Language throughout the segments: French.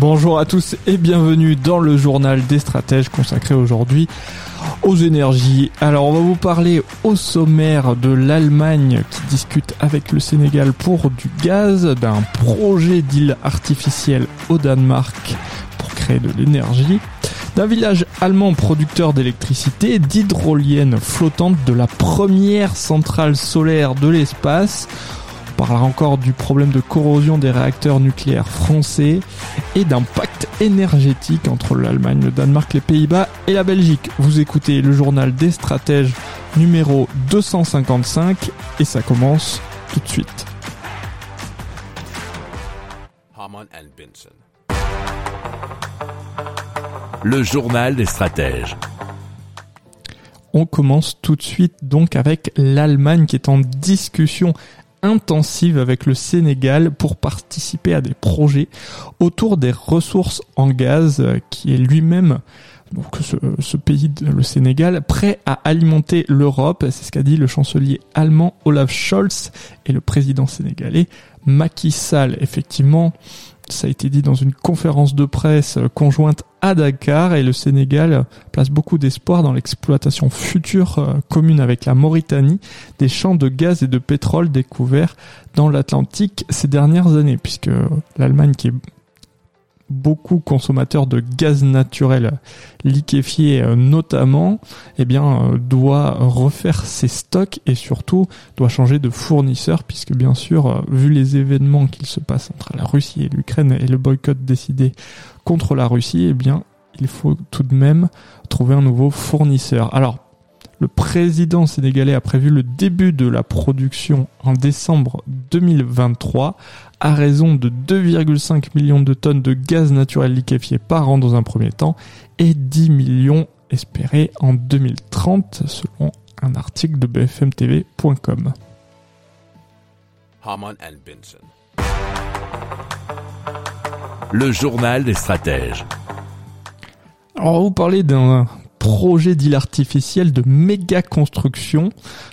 Bonjour à tous et bienvenue dans le journal des stratèges consacré aujourd'hui aux énergies. Alors on va vous parler au sommaire de l'Allemagne qui discute avec le Sénégal pour du gaz, d'un projet d'île artificielle au Danemark pour créer de l'énergie, d'un village allemand producteur d'électricité, d'hydroliennes flottantes, de la première centrale solaire de l'espace parlera encore du problème de corrosion des réacteurs nucléaires français et d'un pacte énergétique entre l'Allemagne, le Danemark, les Pays-Bas et la Belgique. Vous écoutez le journal des stratèges numéro 255 et ça commence tout de suite. Le journal des stratèges. On commence tout de suite donc avec l'Allemagne qui est en discussion intensive avec le Sénégal pour participer à des projets autour des ressources en gaz euh, qui est lui-même donc ce, pays, le Sénégal, prêt à alimenter l'Europe, c'est ce qu'a dit le chancelier allemand Olaf Scholz et le président sénégalais Macky Sall. Effectivement, ça a été dit dans une conférence de presse conjointe à Dakar et le Sénégal place beaucoup d'espoir dans l'exploitation future euh, commune avec la Mauritanie des champs de gaz et de pétrole découverts dans l'Atlantique ces dernières années puisque l'Allemagne qui est beaucoup consommateurs de gaz naturel liquéfié euh, notamment, eh bien, euh, doit refaire ses stocks et surtout doit changer de fournisseur puisque bien sûr, euh, vu les événements qu'il se passe entre la Russie et l'Ukraine et le boycott décidé contre la Russie, eh bien, il faut tout de même trouver un nouveau fournisseur. Alors, le président sénégalais a prévu le début de la production en décembre 2023 à raison de 2,5 millions de tonnes de gaz naturel liquéfié par an dans un premier temps et 10 millions espérés en 2030 selon un article de bfmtv.com. Le journal des stratèges. Alors vous parlez d'un projet d'île artificielle de méga construction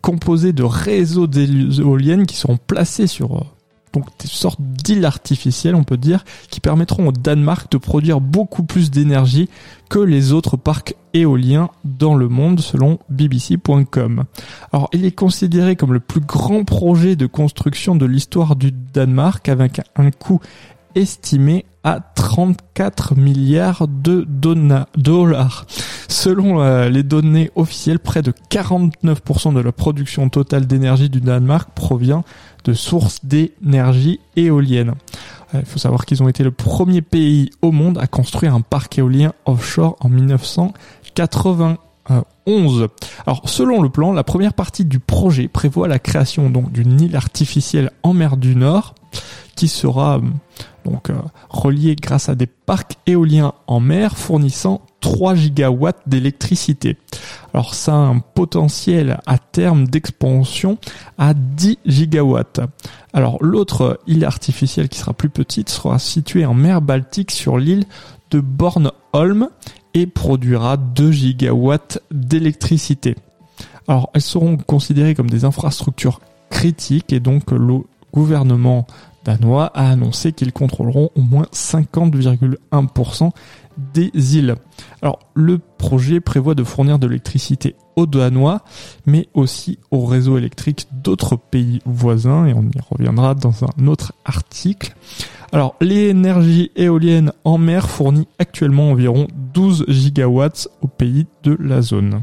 composé de réseaux d'éoliennes qui seront placés sur donc des sortes d'îles artificielles, on peut dire, qui permettront au Danemark de produire beaucoup plus d'énergie que les autres parcs éoliens dans le monde, selon BBC.com. Alors, il est considéré comme le plus grand projet de construction de l'histoire du Danemark, avec un coût estimé à 34 milliards de dollars. Selon euh, les données officielles, près de 49% de la production totale d'énergie du Danemark provient de sources d'énergie éolienne. Euh, il faut savoir qu'ils ont été le premier pays au monde à construire un parc éolien offshore en 1991. Alors, selon le plan, la première partie du projet prévoit la création donc d'une île artificielle en mer du Nord qui sera donc euh, reliée grâce à des parcs éoliens en mer fournissant 3 gigawatts d'électricité. Alors ça a un potentiel à terme d'expansion à 10 gigawatts. Alors l'autre île artificielle qui sera plus petite sera située en mer Baltique sur l'île de Bornholm et produira 2 gigawatts d'électricité. Alors elles seront considérées comme des infrastructures critiques et donc le gouvernement danois a annoncé qu'ils contrôleront au moins 50,1% des îles. Alors, le projet prévoit de fournir de l'électricité aux Danois, mais aussi au réseau électrique d'autres pays voisins, et on y reviendra dans un autre article. Alors, l'énergie éolienne en mer fournit actuellement environ 12 gigawatts aux pays de la zone.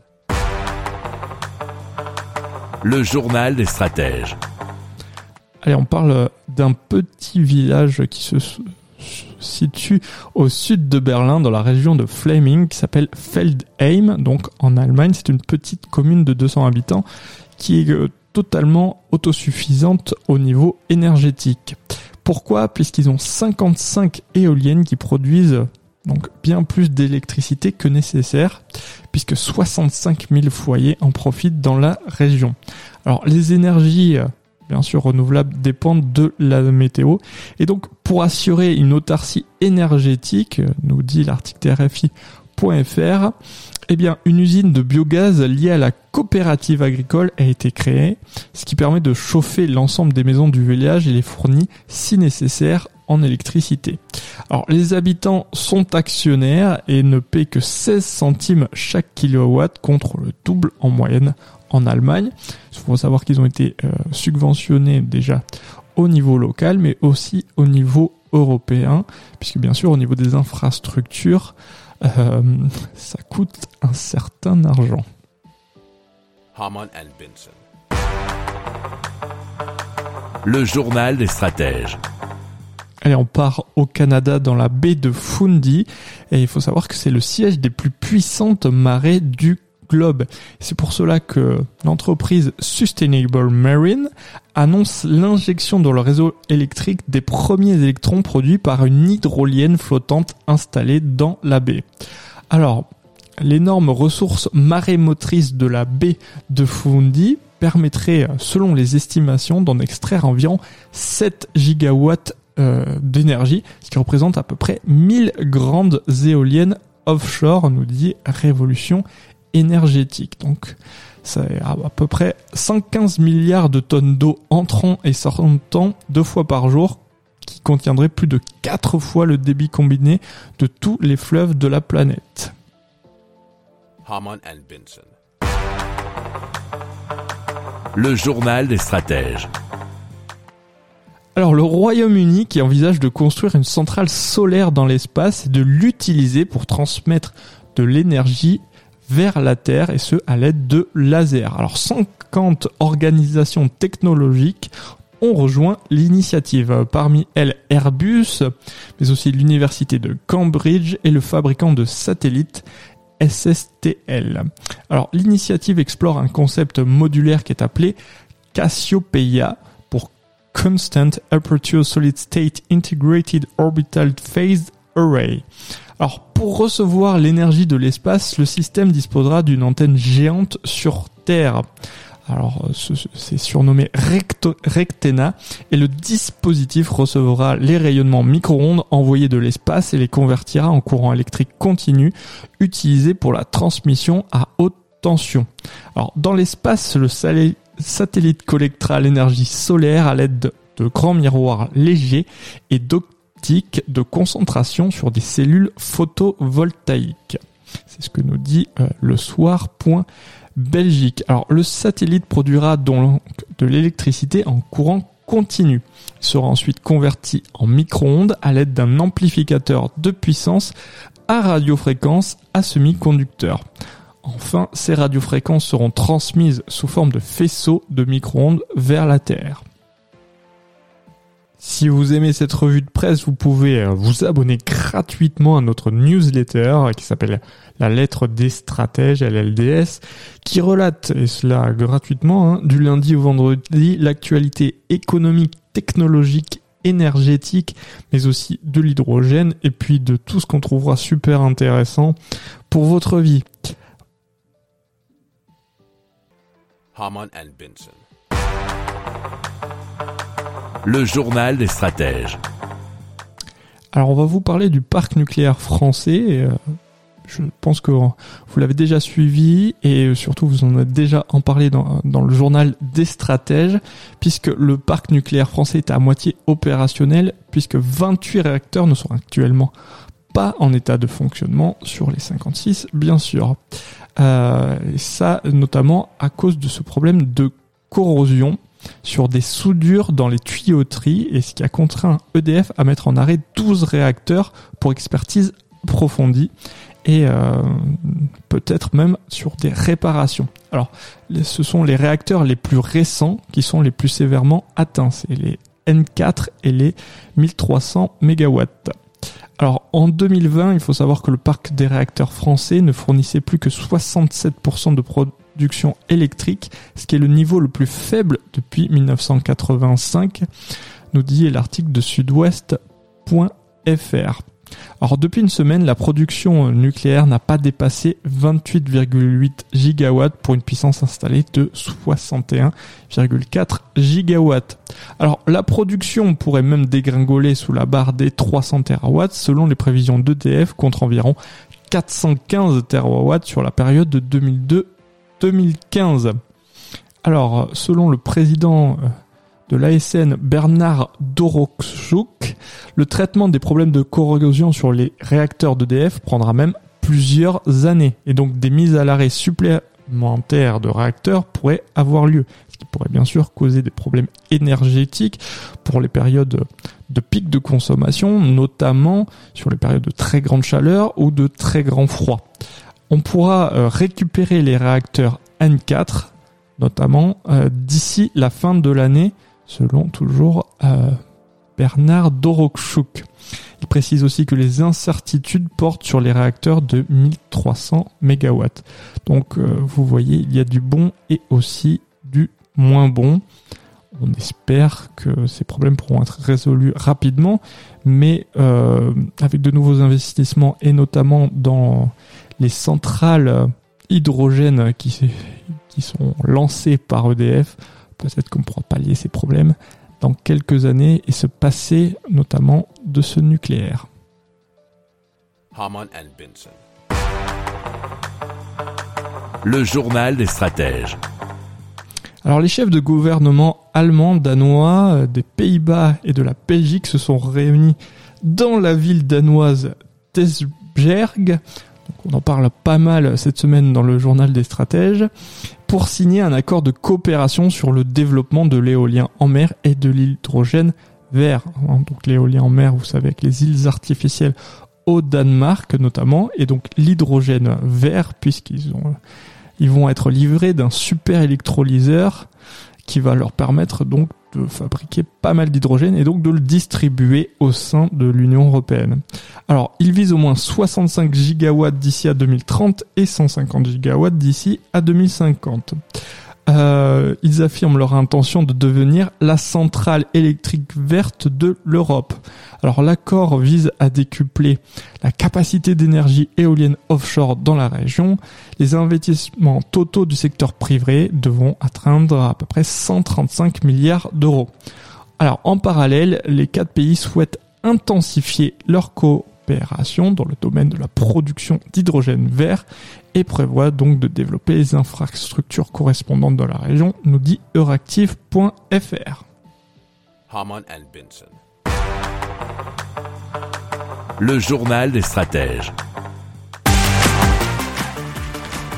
Le journal des stratèges. Allez, on parle d'un petit village qui se situe au sud de Berlin, dans la région de Fleming, qui s'appelle Feldheim, donc en Allemagne. C'est une petite commune de 200 habitants qui est euh, totalement autosuffisante au niveau énergétique. Pourquoi? Puisqu'ils ont 55 éoliennes qui produisent donc bien plus d'électricité que nécessaire, puisque 65 000 foyers en profitent dans la région. Alors les énergies euh, bien sûr renouvelables dépendent de la météo. Et donc pour assurer une autarcie énergétique, euh, nous dit l'article RFI.fr, eh bien une usine de biogaz liée à la coopérative agricole a été créée, ce qui permet de chauffer l'ensemble des maisons du village et les fournit si nécessaire en électricité. Alors les habitants sont actionnaires et ne paient que 16 centimes chaque kilowatt contre le double en moyenne en Allemagne. Il faut savoir qu'ils ont été euh, subventionnés déjà au niveau local, mais aussi au niveau européen, puisque bien sûr au niveau des infrastructures, euh, ça coûte un certain argent. Le journal des stratèges. Allez, on part au Canada dans la baie de Fundy et il faut savoir que c'est le siège des plus puissantes marées du globe. C'est pour cela que l'entreprise Sustainable Marine annonce l'injection dans le réseau électrique des premiers électrons produits par une hydrolienne flottante installée dans la baie. Alors, l'énorme ressource marémotrice de la baie de Fundy permettrait, selon les estimations, d'en extraire environ 7 gigawatts euh, d'énergie, ce qui représente à peu près 1000 grandes éoliennes offshore, nous dit Révolution énergétique. Donc, c'est à peu près 115 milliards de tonnes d'eau entrant et sortant deux fois par jour, qui contiendrait plus de 4 fois le débit combiné de tous les fleuves de la planète. Le journal des stratèges. Alors le Royaume-Uni qui envisage de construire une centrale solaire dans l'espace et de l'utiliser pour transmettre de l'énergie vers la Terre et ce à l'aide de lasers. Alors 50 organisations technologiques ont rejoint l'initiative. Parmi elles Airbus, mais aussi l'université de Cambridge et le fabricant de satellites SSTL. Alors l'initiative explore un concept modulaire qui est appelé Cassiopeia Constant Aperture Solid State Integrated Orbital Phased Array. Alors, pour recevoir l'énergie de l'espace, le système disposera d'une antenne géante sur Terre. Alors, euh, ce- ce- c'est surnommé Rectena et le dispositif recevra les rayonnements micro-ondes envoyés de l'espace et les convertira en courant électrique continu utilisé pour la transmission à haute tension. Alors, dans l'espace, le satellite collectera l'énergie solaire à l'aide de, grands miroirs légers et d'optiques de concentration sur des cellules photovoltaïques. C'est ce que nous dit euh, le soir.belgique. Alors, le satellite produira donc de l'électricité en courant continu. Il sera ensuite converti en micro-ondes à l'aide d'un amplificateur de puissance à radiofréquence à semi-conducteur. Enfin, ces radiofréquences seront transmises sous forme de faisceaux de micro-ondes vers la Terre. Si vous aimez cette revue de presse, vous pouvez euh, vous abonner gratuitement à notre newsletter euh, qui s'appelle La lettre des stratèges, LLDS, qui relate, et cela gratuitement, hein, du lundi au vendredi, l'actualité économique, technologique, énergétique, mais aussi de l'hydrogène, et puis de tout ce qu'on trouvera super intéressant pour votre vie. Le journal des stratèges. Alors on va vous parler du parc nucléaire français. euh, je pense que vous l'avez déjà suivi et surtout vous en avez déjà en parlé dans, dans le journal des stratèges puisque le parc nucléaire français est à moitié opérationnel puisque 28 réacteurs ne sont actuellement pas en état de fonctionnement sur les 56 bien sûr. Euh, et ça notamment à cause de ce problème de corrosion sur des soudures dans les tuyauteries et ce qui a contraint EDF à mettre en arrêt 12 réacteurs pour expertise approfondie et euh, peut-être même sur des réparations. Alors, ce sont les réacteurs les plus récents qui sont les plus sévèrement atteints. C'est les N4 et les 1300 MW. Alors en 2020, il faut savoir que le parc des réacteurs français ne fournissait plus que 67% de production électrique, ce qui est le niveau le plus faible depuis 1985, nous dit l'article de sudouest.fr. Alors depuis une semaine, la production nucléaire n'a pas dépassé 28,8 gigawatts pour une puissance installée de 61,4 gigawatts. Alors la production pourrait même dégringoler sous la barre des 300 terawatts selon les prévisions d'EDF contre environ 415 terawatts sur la période de 2002-2015. Alors selon le président euh, de l'ASN Bernard Dorochuk, le traitement des problèmes de corrosion sur les réacteurs d'EDF prendra même plusieurs années et donc des mises à l'arrêt supplémentaires de réacteurs pourraient avoir lieu, ce qui pourrait bien sûr causer des problèmes énergétiques pour les périodes de pic de consommation, notamment sur les périodes de très grande chaleur ou de très grand froid. On pourra euh, récupérer les réacteurs N4 notamment euh, d'ici la fin de l'année selon toujours euh, Bernard Dorokchuk. Il précise aussi que les incertitudes portent sur les réacteurs de 1300 MW. Donc euh, vous voyez, il y a du bon et aussi du moins bon. On espère que ces problèmes pourront être résolus rapidement, mais euh, avec de nouveaux investissements et notamment dans les centrales hydrogènes qui, qui sont lancées par EDF, peut-être qu'on pourra pallier ces problèmes dans quelques années et se passer notamment de ce nucléaire. Le journal des stratèges. Alors les chefs de gouvernement allemands, danois, des Pays-Bas et de la Belgique se sont réunis dans la ville danoise Tesberg. On en parle pas mal cette semaine dans le journal des stratèges pour signer un accord de coopération sur le développement de l'éolien en mer et de l'hydrogène vert. Donc l'éolien en mer, vous savez, avec les îles artificielles au Danemark notamment, et donc l'hydrogène vert, puisqu'ils ont, ils vont être livrés d'un super électrolyseur qui va leur permettre donc de fabriquer pas mal d'hydrogène et donc de le distribuer au sein de l'Union européenne. Alors, il vise au moins 65 gigawatts d'ici à 2030 et 150 gigawatts d'ici à 2050. Euh, ils affirment leur intention de devenir la centrale électrique verte de l'Europe. Alors l'accord vise à décupler la capacité d'énergie éolienne offshore dans la région. Les investissements totaux du secteur privé devront atteindre à peu près 135 milliards d'euros. Alors en parallèle, les quatre pays souhaitent intensifier leur coopération dans le domaine de la production d'hydrogène vert et prévoit donc de développer les infrastructures correspondantes dans la région, nous dit euractiv.fr. Le journal des stratèges.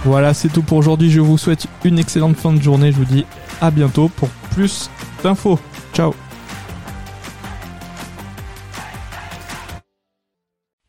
Voilà, c'est tout pour aujourd'hui. Je vous souhaite une excellente fin de journée. Je vous dis à bientôt pour plus d'infos. Ciao